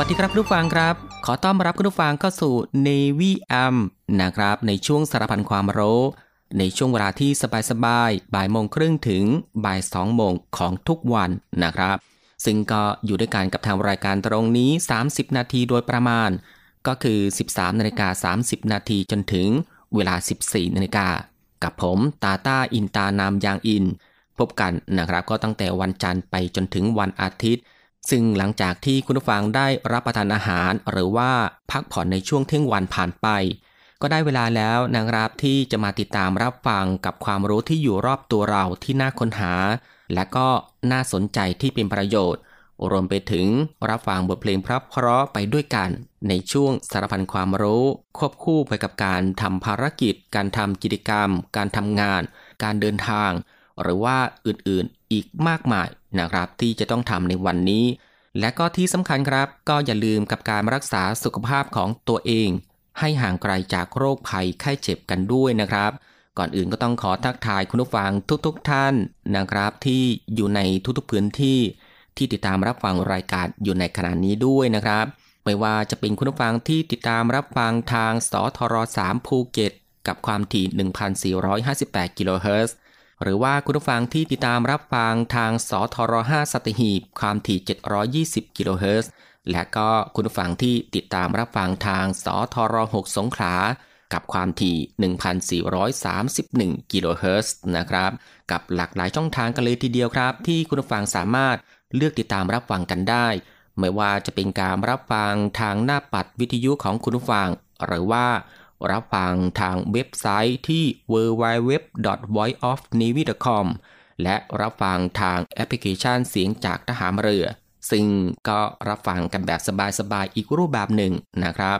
วัสดีครับคุณผู้ฟังครับ ขอต้อนรับคุณผู้ฟังเข้าสู่ Navy AM นะครับ ในช่วงสารพันความรู้ในช่วงเวลาที่สบายๆบ่ายโมงครึ่งถึงบ่ายสองโมงของทุกวันนะครับ ซึ่งก็อยู่ด้วยกันกับทางรายการตรงนี้ 30 นาทีโดยประมาณ ก็คือ 13นาฬิกา30 นาทีจนถึงเวลา 14นาฬิกากับผมตาตาอินตานามยางอิน พบกันนะครับก็ตั้งแต่วันจันทร์ไปจนถึงวันอาทิตย์ ซึ่งหลังจากที่คุณผู้ฟังได้รับประทานอาหาร หรือว่าพักผ่อนในช่วงเที่ยงวันผ่านไป ก็ได้เวลาแล้วนะครับที่จะมาติดตามรับฟังกับความรู้ที่อยู่รอบตัวเราที่น่าค้นหา และก็น่าสนใจที่เป็นประโยชน์ รวมไปถึงรับฟังบทเพลงพระเพราะไปด้วยกัน ในช่วงสารพันความรู้ ควบคู่ไปกับการทำภารกิจ การทำกิจกรรม การทำงาน การเดินทาง หรือว่าอื่นๆอีกมากมายนะครับที่จะต้องทำในวันนี้ และก็ที่สำคัญครับ ก็อย่าลืมกับการรักษาสุขภาพของตัวเอง ให้ห่างไกลจากโรคภัยไข้เจ็บกันด้วยนะครับ ก่อนอื่นก็ต้องขอทักทายคุณผู้ฟังทุกๆทท่านนะครับที่อยู่ในทุกๆพื้นที่ที่ติดตามรับฟังรายการอยู่ในขณะนี้ด้วยนะครับ ไม่ว่าจะเป็นคุณผู้ฟังที่ติดตามรับฟังทางสทร3ภูเก็ตกับความถี่ 1,458 กิโลเฮิรตซ์ หรือว่าคุณผู้ฟังที่ติดตามรับฟังทางสทร5สัตหีบความถี่ 720 กิโลเฮิรตซ์ และก็คุณผู้ฟังที่ติดตามรับฟังทางสทร6สงขลา กับความถี่ 1,431 กิโลเฮิรตซ์นะครับ กับหลากหลายช่องทางกันเลยทีเดียวครับ ที่คุณผู้ฟังสามารถเลือกติดตามรับฟังกันได้ ไม่ว่าจะเป็นการรับฟังทางหน้าปัดวิทยุของคุณผู้ฟัง หรือว่า รับฟังทางเว็บไซต์ที่ www.voiceofnavy.com และรับฟังทางแอปพลิเคชันเสียงจากทหารเรือ ซึ่งก็รับฟังกันแบบสบายๆอีกรูปแบบหนึ่งนะครับ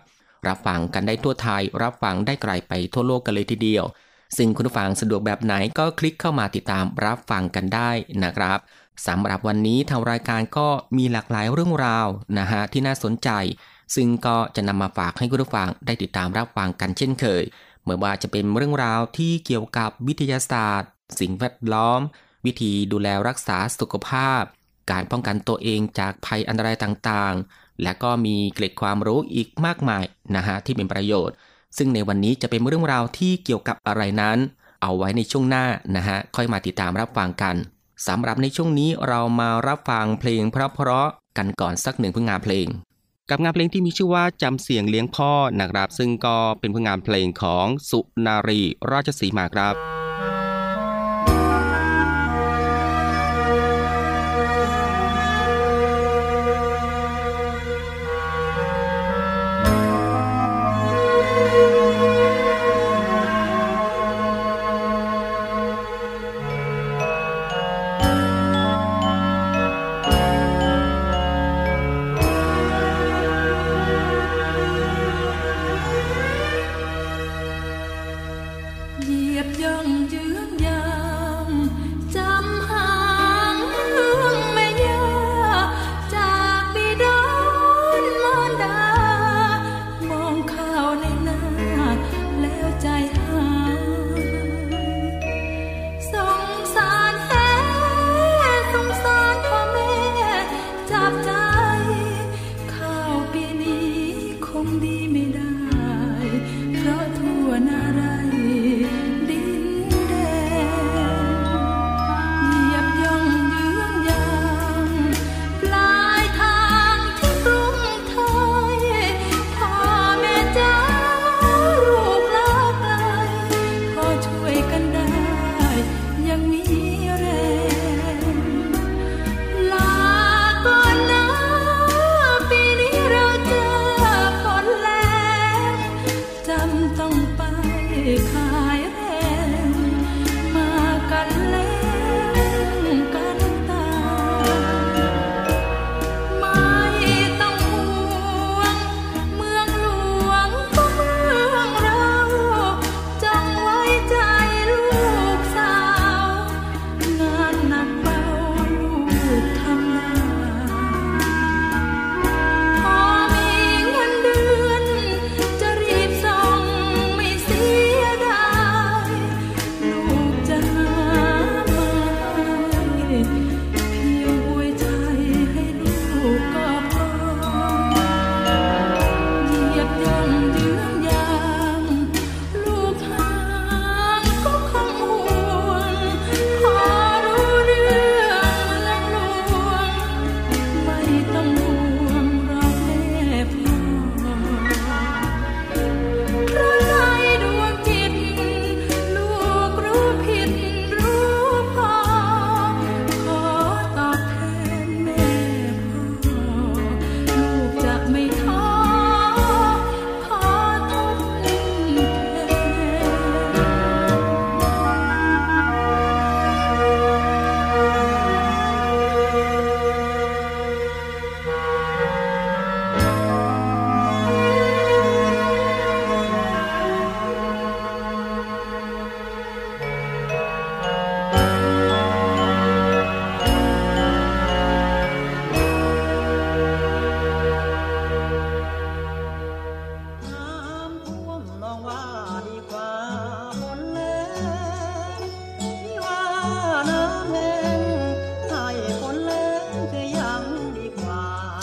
รับฟังกันได้ทั่วไทย รับฟังได้ไกลไปทั่วโลกกันเลยทีเดียว ซึ่งคุณผู้ฟังสะดวกแบบไหนก็คลิกเข้ามาติดตามรับฟังกันได้นะครับสำหรับวันนี้ทางรายการก็มีหลากหลายเรื่องราวนะฮะที่น่าสนใจ ซึ่งก็จะนำมาฝากให้คุณผู้ฟังได้ติดตามรับฟังกันเช่นเคยไม่ว่าจะเป็นเรื่องราวที่เกี่ยวกับวิทยาศาสตร์ สิ่งแวดล้อม วิธีดูแลรักษาสุขภาพ การป้องกันตัวเองจากภัยอันตรายต่างๆ และก็มีเกร็ดความรู้อีกมากมายนะฮะที่เป็นประโยชน์ ซึ่งในวันนี้จะเป็นเรื่องราวที่เกี่ยวกับอะไรนั้น เอาไว้ในช่วงหน้านะฮะค่อยมาติดตามรับฟังกันสำหรับในช่วงนี้เรามารับฟังเพลงเพราะๆกันก่อนสักหนึ่งผลงานเพลง กับงานเพลงที่มีชื่อว่าจำเสียงเลี้ยงพ่อนะครับ ซึ่งก็เป็นผลงานเพลงของสุนารีราชสีมาครับ nghiệp dần chưa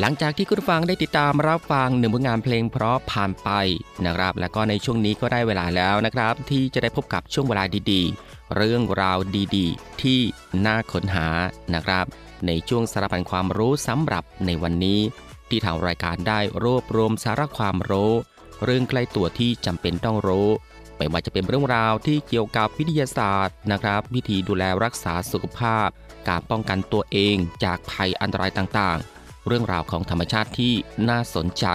หลังจากที่คุณฟังได้ติดตามรับฟังหนึ่งผลงานเพลงเพราะผ่านไปนะครับ และก็ในช่วงนี้ก็ได้เวลาแล้วนะครับ ที่จะได้พบกับช่วงเวลาดีๆ เรื่องราวดีๆ ที่น่าค้นหานะครับ ในช่วงสารพันความรู้สำหรับในวันนี้ ที่ทางรายการได้รวบรวมสาระความรู้ เรื่องใกล้ตัวที่จำเป็นต้องรู้ไม่ว่าจะเป็นเรื่องราวที่เกี่ยวกับวิทยาศาสตร์นะครับ วิธีดูแลรักษาสุขภาพ การป้องกันตัวเองจากภัยอันตรายต่างๆ เรื่องราวของธรรมชาติที่น่าสนใจ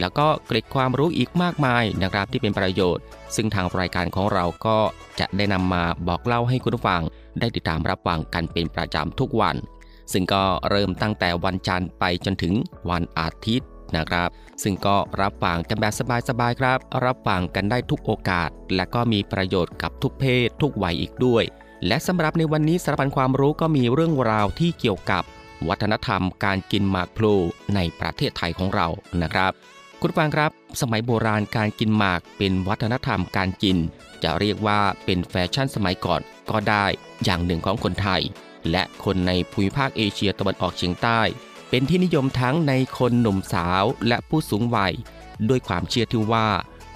แล้วก็เกร็ดความรู้อีกมากมายนะครับที่เป็นประโยชน์ ซึ่งทางรายการของเราก็จะได้นำมาบอกเล่าให้คุณผู้ฟัง ได้ติดตามรับฟังกันเป็นประจำทุกวัน ซึ่งก็เริ่มตั้งแต่วันจันทร์ไปจนถึงวันอาทิตย์นะครับ ซึ่งก็รับฟังกันแบบสบายๆครับ รับฟังกันได้ทุกโอกาส และก็มีประโยชน์กับทุกเพศ ทุกวัยอีกด้วย และสำหรับในวันนี้สารพันความรู้ก็มีเรื่องราวที่เกี่ยวกับ วัฒนธรรมการกินหมากพลูในประเทศไทยของเรานะครับ คุณฟังครับ สมัยโบราณการกินหมากเป็นวัฒนธรรมการกิน จะเรียกว่าเป็นแฟชั่นสมัยก่อนก็ได้อย่างหนึ่งของคนไทย และคนในภูมิภาคเอเชียตะวันออกเฉียงใต้ เป็นที่นิยมทั้งในคนหนุ่มสาวและผู้สูงวัย ด้วยความเชื่อที่ว่า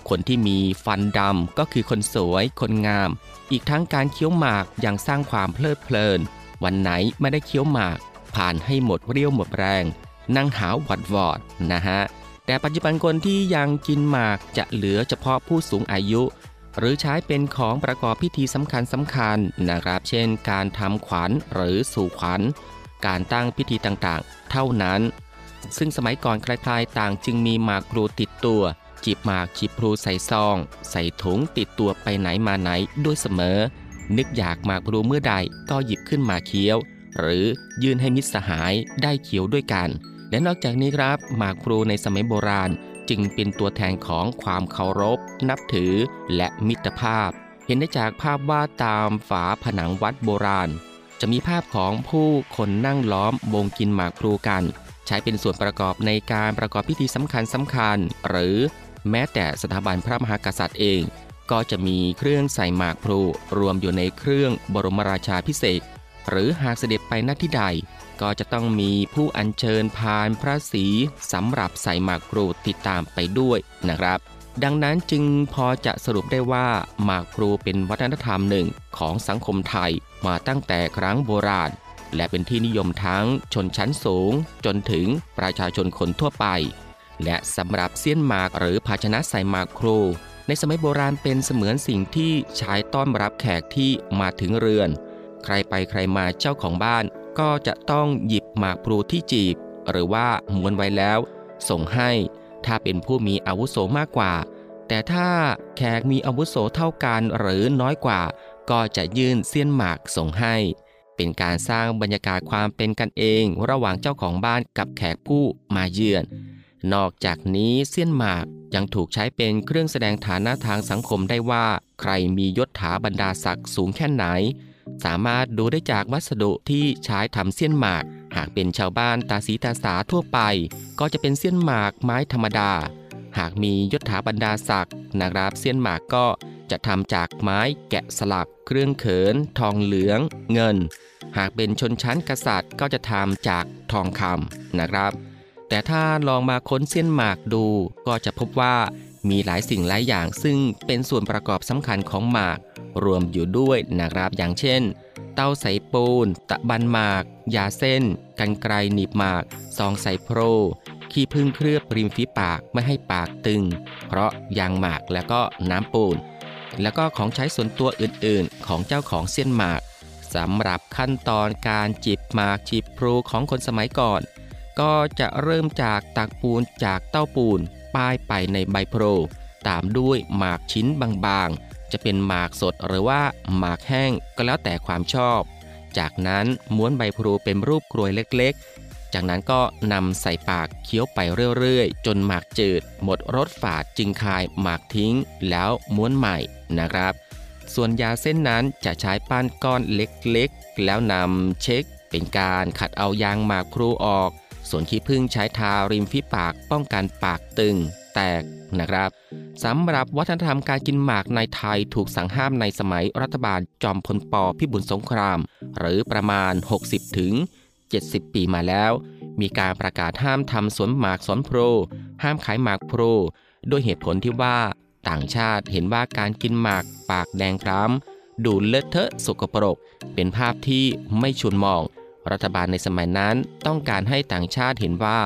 คนที่มีฟันดำก็คือคนสวยคนงาม อีกทั้งการเคี้ยวหมากยังสร้างความเพลิดเพลิน วันไหนไม่ได้เคี้ยวหมาก ผ่านให้หมดเรี่ยวหมดแรง นั่งหาวหวัดวอดนะฮะ แต่ปัจจุบันคนที่ยังกินหมากจะเหลือเฉพาะผู้สูงอายุ หรือใช้เป็นของประกอบพิธีสำคัญสำคัญนะครับ เช่น การทำขวัญหรือสู่ขวัญ การตั้งพิธีต่างๆ เท่านั้น ซึ่งสมัยก่อนใครๆต่างจึงมีหมากพลูติดตัว จีบหมากจีบพลูใส่ซอง ใส่ถุงติดตัวไปไหนมาไหนด้วยเสมอนึกอยากหมากพลูเมื่อใดก็หยิบขึ้นมาเคี้ยว หรือยื่นให้มิตรสหายได้เคี้ยวด้วยกัน และนอกจากนี้ครับหมากพลูในสมัยโบราณ จึงเป็นตัวแทนของความเคารพ นับถือ และมิตรภาพ เห็นได้จากภาพวาดตามฝาผนังวัดโบราณ จะมีภาพของผู้คนนั่งล้อมวงกินหมากพลูกัน ใช้เป็นส่วนประกอบในการประกอบพิธีสำคัญสำคัญ หรือแม้แต่สถาบันพระมหากษัตริย์เองก็จะมีเครื่องใส่หมากพลูรวมอยู่ในเครื่องบรมราชาพิเศษ หรือหากเสด็จไปณที่ใด ก็จะต้องมีผู้อัญเชิญพานพระศรีสำหรับใส่หมากพลูติดตามไปด้วยนะครับ ดังนั้นจึงพอจะสรุปได้ว่าหมากพลูเป็นวัฒนธรรมหนึ่งของสังคมไทยมาตั้งแต่ครั้งโบราณ และเป็นที่นิยมทั้งชนชั้นสูง จนถึงประชาชนคนทั่วไป และสำหรับเสี้ยนหมากหรือภาชนะใส่หมากครูในสมัยโบราณเป็นเสมือนสิ่งที่ใช้ต้อนรับแขกที่มาถึงเรือน ใครไปใครมาเจ้าของบ้าน ก็จะต้องหยิบหมากพลูที่จีบ หรือว่าม้วนไว้แล้ว ส่งให้ ถ้าเป็นผู้มีอาวุโสมากกว่า แต่ถ้าแขกมีอาวุโสเท่ากันหรือน้อยกว่า ก็จะยื่นเสี้ยนหมากส่งให้ เป็นการสร้างบรรยากาศความเป็นกันเอง ระหว่างเจ้าของบ้านกับแขกผู้มาเยือน นอกจากนี้เสี้ยนหมากยังถูกใช้เป็นเครื่องแสดงฐานะทางสังคมได้ว่า ใครมียศถาบรรดาศักดิ์สูงแค่ไหน สามารถดูได้จากวัสดุที่ใช้ทำเสี้ยนหมาก หากเป็นชาวบ้านตาสีตาสาทั่วไป ก็จะเป็นเสี้ยนหมากไม้ธรรมดา หากมียศถาบรรดาศักดิ์นะครับเสี้ยนหมากก็จะทำจากไม้แกะสลัก เครื่องเขิน ทองเหลือง เงิน หากเป็นชนชั้นกษัตริย์ก็จะทำจากทองคำนะครับ แต่ถ้าลองมาค้นเส้นหมากดู ก็จะพบว่ามีหลายสิ่งหลายอย่างซึ่งเป็นส่วนประกอบสำคัญของหมาก รวมอยู่ด้วยนะครับอย่างเช่น เต้าใส่ปูน ตะบันหมาก ยาเส้น กันไกรหนีบหมากซองใส่โพรขี้พึ่งเคลือบริมฝีปากไม่ให้ปากตึง เพราะยางหมากแล้วก็น้ำปูน แล้วก็ของใช้ส่วนตัวอื่นๆ ของเจ้าของเส้นหมากสำหรับขั้นตอนการจีบหมากจีบพลูของคนสมัยก่อน ก็จะเริ่มจากตักปูนจากเต้าปูน ป้ายไปในใบโพรตามด้วยหมากชิ้นบางๆ จะเป็นหมากสดหรือว่าหมากแห้งก็แล้วแต่ความชอบ จากนั้นม้วนใบพลูเป็นรูปกรวยเล็กๆ จากนั้นก็นำใส่ปากเคี้ยวไปเรื่อยๆ จนหมากจืด หมดรสฝาดจึงคายหมากทิ้ง แล้วม้วนใหม่นะครับ ส่วนยาเส้นนั้นจะใช้ปั้นก้อนเล็กๆ แล้วนำเช็ค เป็นการขัดเอายางหมากพลูออก ส่วนขี้ผึ้งใช้ทาริมฝีปากป้องกันปากตึง แตกนะครับสำหรับวัฒนธรรมการกินหมากในไทยถูกสั่งห้ามในสมัยรัฐบาลจอมพลปพิบูลสงคราม หรือประมาณ 60ถึง70 ปีมาแล้ว มีการประกาศห้ามทำสวนหมากสวนโพรห้ามขายหมากโพรด้วยเหตุผลที่ว่าต่างชาติเห็นว่าการกินหมากปากแดงคล้ำดูเลอะเทอะสกปรก เป็นภาพที่ไม่ชวนมอง รัฐบาลในสมัยนั้นต้องการให้ต่างชาติเห็นว่า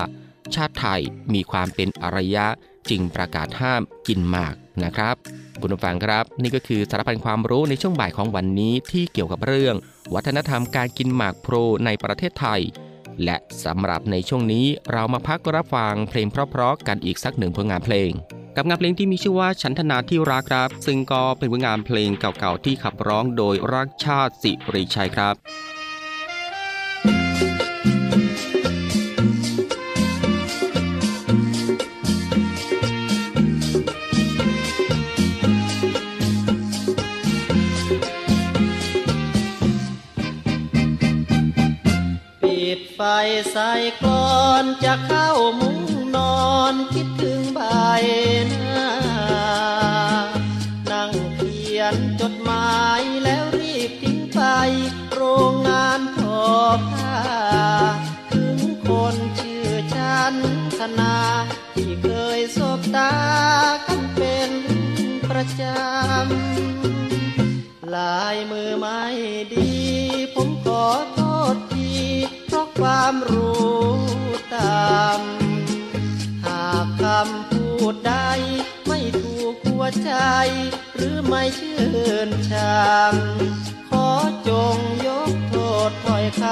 ชาติไทยมีความเป็นอารยะ จึงประกาศห้ามกินหมากนะครับคุณผู้ฟังครับ นี่ก็คือสารพันความรู้ในช่วงบ่ายของวันนี้ที่เกี่ยวกับเรื่อง วัฒนธรรมการกินหมากโพรในประเทศไทย และสำหรับในช่วงนี้เรามาพักรับฟังเพลงเพราะๆกันอีกสักหนึ่งผลงานเพลง กับงานเพลงที่มีชื่อว่าฉันทนาที่รักครับ ซึ่งก็เป็นผลงานเพลงเก่าๆที่ขับร้องโดยรักชาติสิริชัยครับ ใส่ก่อนจะเข้ามุ้งนอนคิดถึงใบหน้า นั่งเขียนจดหมายแล้วรีบทิ้งไป โรงงานทอผ้าถึงคนชื่อฉันธนาที่เคยสบตากันเป็นประจำลายมือไม่ดี ผมขอ ใจ หรือไม่ชื่นชมขอจงยกโทษถ้อยค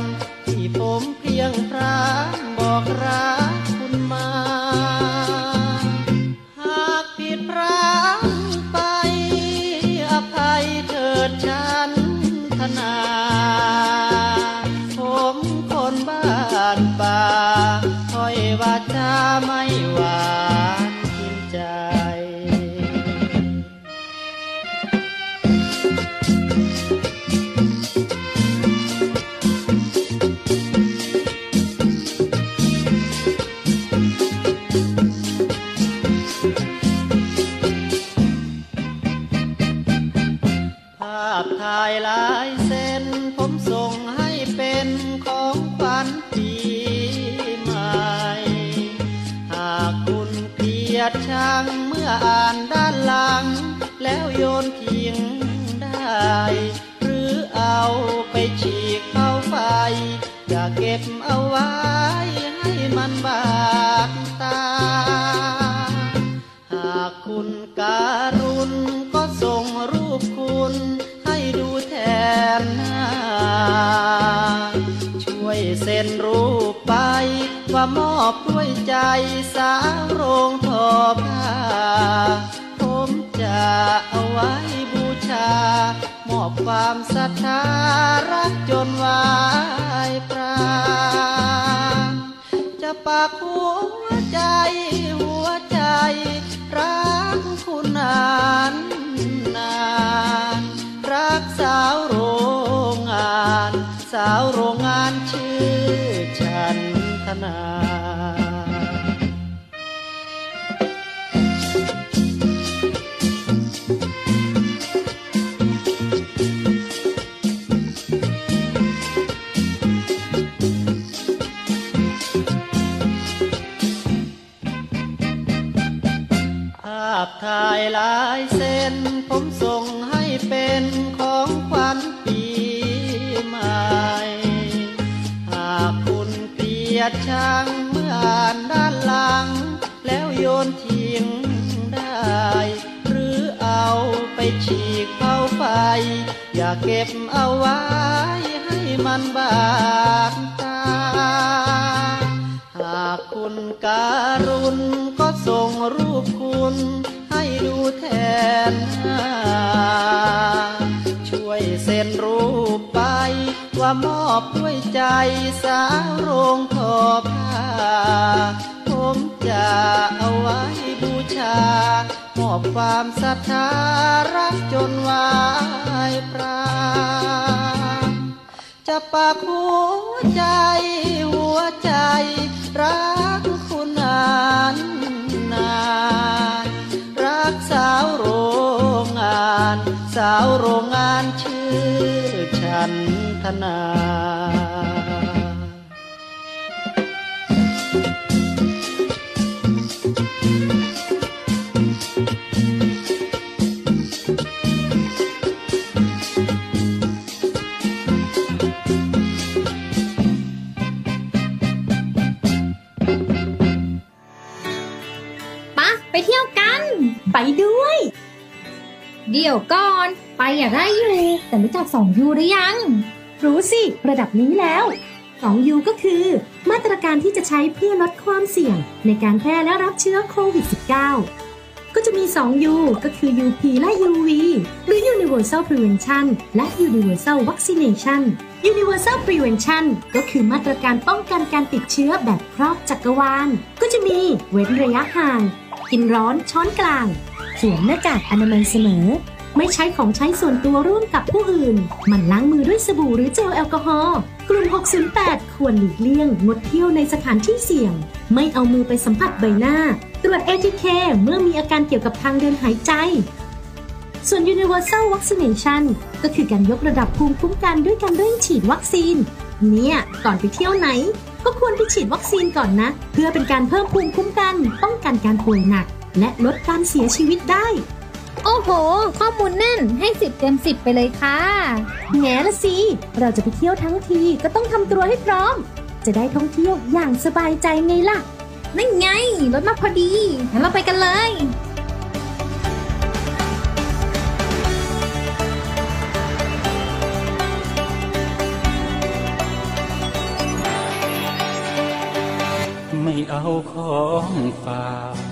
ำที่ผมเพียงพรามบอกรัก ถ่ายลายเส้น ผมส่งให้เป็นของขวัญปีใหม่ หากคุณเกลียดชังเมื่ออ่านด้านหลัง แล้วโยนทิ้งได้ หรือเอาไปฉีกเข้าไฟอย่าเก็บเอาไว้ให้มันบา มอบด้วยใจสาวโรงทอผ้าผมจะเอาไว้บูชา มอบความศรัทธารักจนวายปราจะปากหัวใจหัวใจ รักคุณนานนานรักสาวโรงงาน สาวโรงงานชื่อฉัน นาภาพถ่ายลายเส้น ผมส่งให้เป็น ยดชังเมื่ออ่านด้านหลัง แล้วโยนทิ้งได้ หรือเอาไปฉีกเข้าไฟ อย่าเก็บเอาไว้ให้มันบาดตา หากคุณการุณก็ส่งรูปคุณ ให้ดูแทนหน้าช่วยเซ็นรูป ว่ามอบด้วยใจสาวโรงทอผ้า ผมจะเอาไว้บูชา มอบความศรัทธารักจนวายพราจะปากหัวใจหัวใจ รักคุณนานนานรักสาวโรงงาน สาวโรงงานชื่อฉัน นาปไปเที่ยวกัน ไปด้วย เดี๋ยวก่อน ไปอยากได้อยู่ แต่รู้จักสองยูหรือยัง รู้สิ ระดับนี้แล้ว 2U ก็คือ มาตรการที่จะใช้เพื่อลดความเสี่ยง ในการแพร่และรับเชื้อโควิด -19 ก็จะมี 2U ก็คือ UP และ UV หรือ Universal Prevention และ Universal Vaccination Universal Prevention ก็คือมาตรการป้องกันการติดเชื้อแบบครอบจักรวาล ก็จะมีเว้นระยะห่าง กินร้อนช้อนกลางสวมหน้ากากอนามัยเสมอ ไม่ใช้ของใช้ส่วนตัวร่วมกับผู้อื่น มันล้างมือด้วยสบู่หรือเจลแอลกอฮอล์กลุ่ม 608 ควรหลีกเลี่ยง งดเที่ยวในสถานที่เสี่ยง ไม่เอามือไปสัมผัสใบหน้า ตรวจ ATK เมื่อมีอาการเกี่ยวกับทางเดินหายใจ ส่วน Universal Vaccination ก็คือการยกระดับภูมิคุ้มกันด้วยการเร่งฉีดวัคซีน เนี่ย ก่อนไปเที่ยวไหน ก็ควรไปฉีดวัคซีนก่อนนะ เพื่อเป็นการเพิ่มภูมิคุ้มกัน ป้องกันการป่วยหนัก และลดการเสียชีวิตได้ โอ้โห ข้อมูลแน่นให้สิบเต็มสิบไปเลยค่ะ แง่ละสิ เราจะไปเที่ยวทั้งทีก็ต้องทำตัวให้พร้อม จะได้ท่องเที่ยวอย่างสบายใจไงล่ะ นั่นไง รถมาพอดี งั้นเราไปกันเลย ไม่เอาของฝาก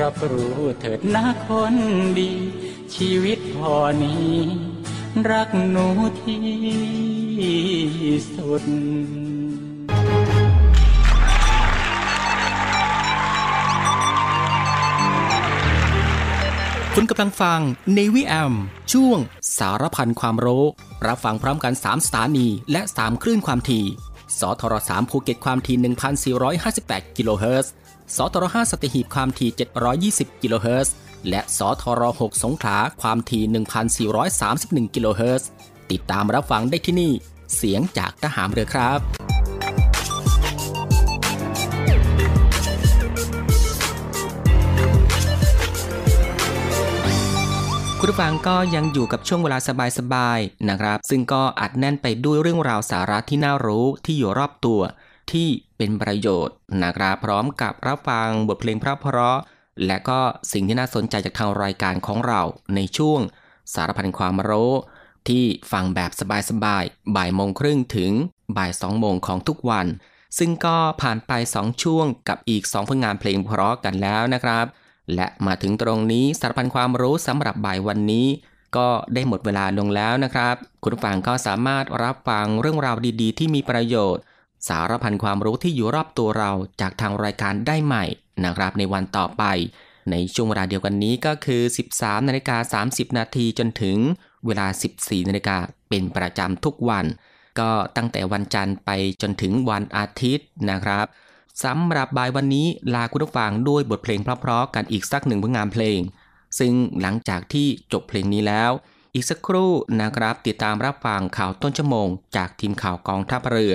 รับรู้เถิดนะคนดี ชีวิตพอนี้ รักหนูที่สุด คุณกำลังฟังในวิแอม ช่วงสารพันความรู้ รับฟังพร้อมกัน 3 สถานี และ 3 คลื่นความถี่สทร3ภูเก็ตความถี่ 1,458 กิโลเฮิรตซ์ สทร5สัตหีบความถี่ 720 กิโลเฮิรตซ์ และสทร6สงขลาความถี่ 1,431 กิโลเฮิรตซ์ ติดตามรับฟังได้ที่นี่ เสียงจากทหารเรือครับคุณผู้ฟังก็ยังอยู่กับช่วงเวลาสบายๆนะครับ ซึ่งก็อัดแน่นไปด้วยเรื่องราวสาระที่น่ารู้ที่อยู่รอบตัว ที่เป็นประโยชน์นะครับพร้อมกับรับฟังบทเพลงเพราะ และก็สิ่งที่น่าสนใจจากทางรายการของเราในช่วงสารพันความรู้ที่ฟังแบบสบายๆบ่ายโมงครึ่งถึงบ่ายสองโมงของทุกวัน ซึ่งก็ผ่านไป 2 ช่วงกับอีก 2 ผลงานเพลงเพราะกันแล้วนะครับ และมาถึงตรงนี้สารพันความรู้สำหรับบ่ายวันนี้ ก็ได้หมดเวลาลงแล้วนะครับ คุณผังก็สามารถรับฟังเรื่องราวดีๆ ที่มีประโยชน์ สารพันความรู้ที่อยู่รอบตัวเราจากทางรายการได้ใหม่นะครับในวันต่อไป ในช่วงเวลาเดียวกันนี้ก็คือ 13นาฬิกา30 นาทีจนถึงเวลา 14นาฬิกาเป็นประจำทุกวัน ก็ตั้งแต่วันจันทร์ไปจนถึงวันอาทิตย์นะครับสำหรับบ่ายวันนี้ลาคุณผู้ฟังด้วยบทเพลงเพราะๆกันอีกสักหนึ่งผลงานเพลง ซึ่งหลังจากที่จบเพลงนี้แล้ว อีกสักครู่นะครับติดตามรับฟังข่าวต้นชั่วโมง จากทีมข่าวกองทัพเรือ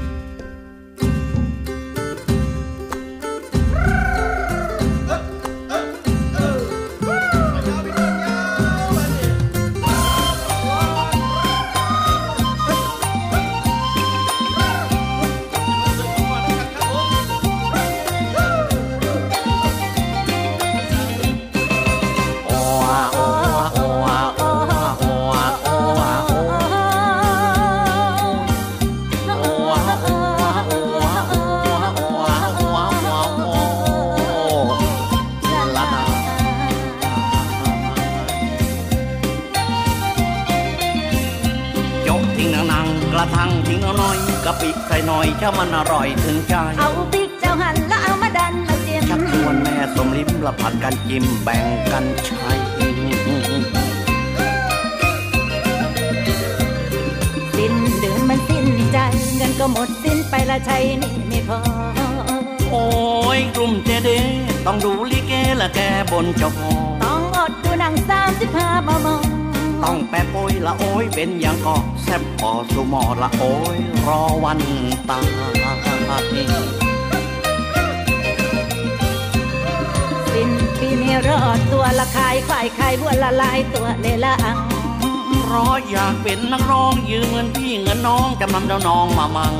หน่อยถ้ามันอร่อยถึงใจ เอาพริกเจ้าหันแล้วเอามาดันมาเจียมชักชวนแม่สมลิ้มละผัดกันจิ้มแบ่งกันใช้สิ้นเดือนมันสิ้นใจเงินก็หมดสิ้นไปละใช้นี่ไม่พอ โอ้ยกลุ่มเจเดต้องดูลิเกละแกบนจอต้องอดดูหนังสามสิบห้าบมอง ต้องแปะปุยละโอ้ยเป็นอย่างก็แซ่บปอสุมอละโอ้ยรอวันตายสิ้นปีนี้รอดตัวละคายควายคายบัวละลายตัวเลยละอังรออยากเป็นนักร้องยืมเงินพี่เงินน้องจำนำเจ้าน้องมามัง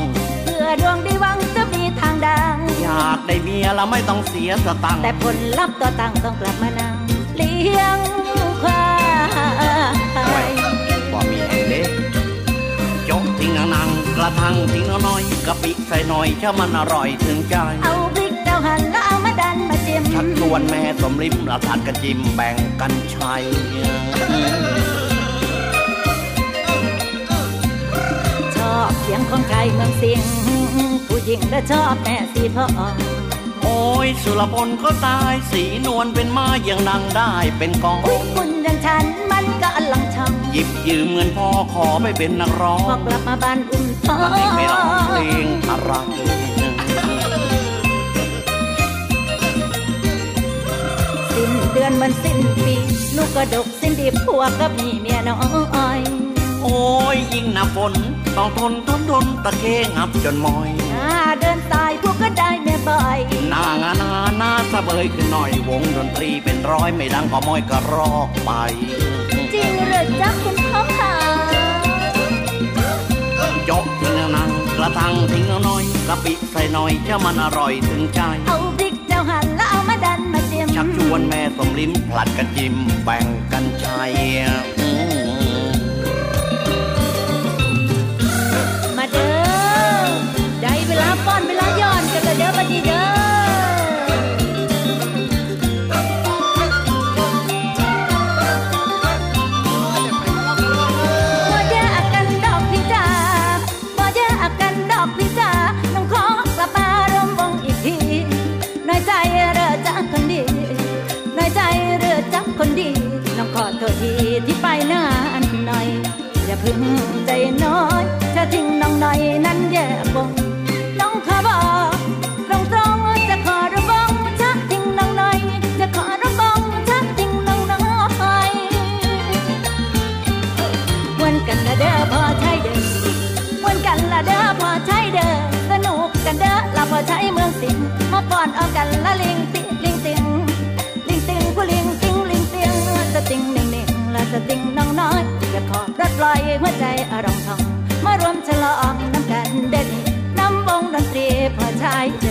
เพื่อดวงดีวังจะมีทางดังอยากได้เมียแล้วไม่ต้องเสียสตังแต่ผลลัพธ์ตัวตังต้องกลับมานั่งเลี้ยงางกระทังทิ้งน้อยกะปิใส่หน่อยถ้ามันอร่อยถึงใจ เอาพริกเจ้าหันแล้วเอามาดันมาจิ้มชักชวนแม่สมริมละทานกันจิ้มแบ่งกันใช้ชอบเสียงของใครเมืองเสียงผู้หญิงและชอบแม่สีพ่อโอ้ยสุรพลก็ตายสีนวลเป็นมาอย่างนางได้เป็นกองคุณอย่างฉันมันก็อลังช่องหยิบยืมเงินพ่อขอไปเป็นนักร้องพอกลับมาบ้านอุ่น ท้องไม่ร้องเพลงอะไรสิ้นเดือนมันสิ้นปีลูกก็ดกสิ้นดีผัวก็มีเมียน้อยโอ้ยยิ่งหนาฝนต้องทนทนทนตะเคงับจนมอยเดินตายพวกก็ได้แม่บ่อยนางานาหน้าสะเบยขึ้นหน่อยวงดนตรีเป็นร้อยไม่ดังก็มอยก็รอกไป จริงหรือจ๊ะคุณพ่อขา จกทิ้งนังกระทังทิ้งน้อยกะปิใส่หน่อยจะมันอร่อยถึงใจ เอาพริกเจ้าหั่นแล้วเอามาดันมาเจียมชักชวนแม่สมลิ้มผลัดกันจิ้มแบ่งกันใช้เด้อบัดนี้เด้อคน ใจน้อยจะทิ้งน้องหน่อยนั้นแย่บงน้องขอบอกตรงตรงจะขอระบงชักทิ้งน้องหน่อย จะขอระบงชักทิ้งน้องน้อยวันกันละเด้อพอใช้เด้อวันกันละเด้อพอใช้เด้อสนุกกันเด้อเราพอใช้เมืองสิงมาป้อนเอากันละ อรถปล่อยหัวใจอร่องทองมารวมฉลองน้ำกันเด่นน้ำวงดนตรีพอใช้เด้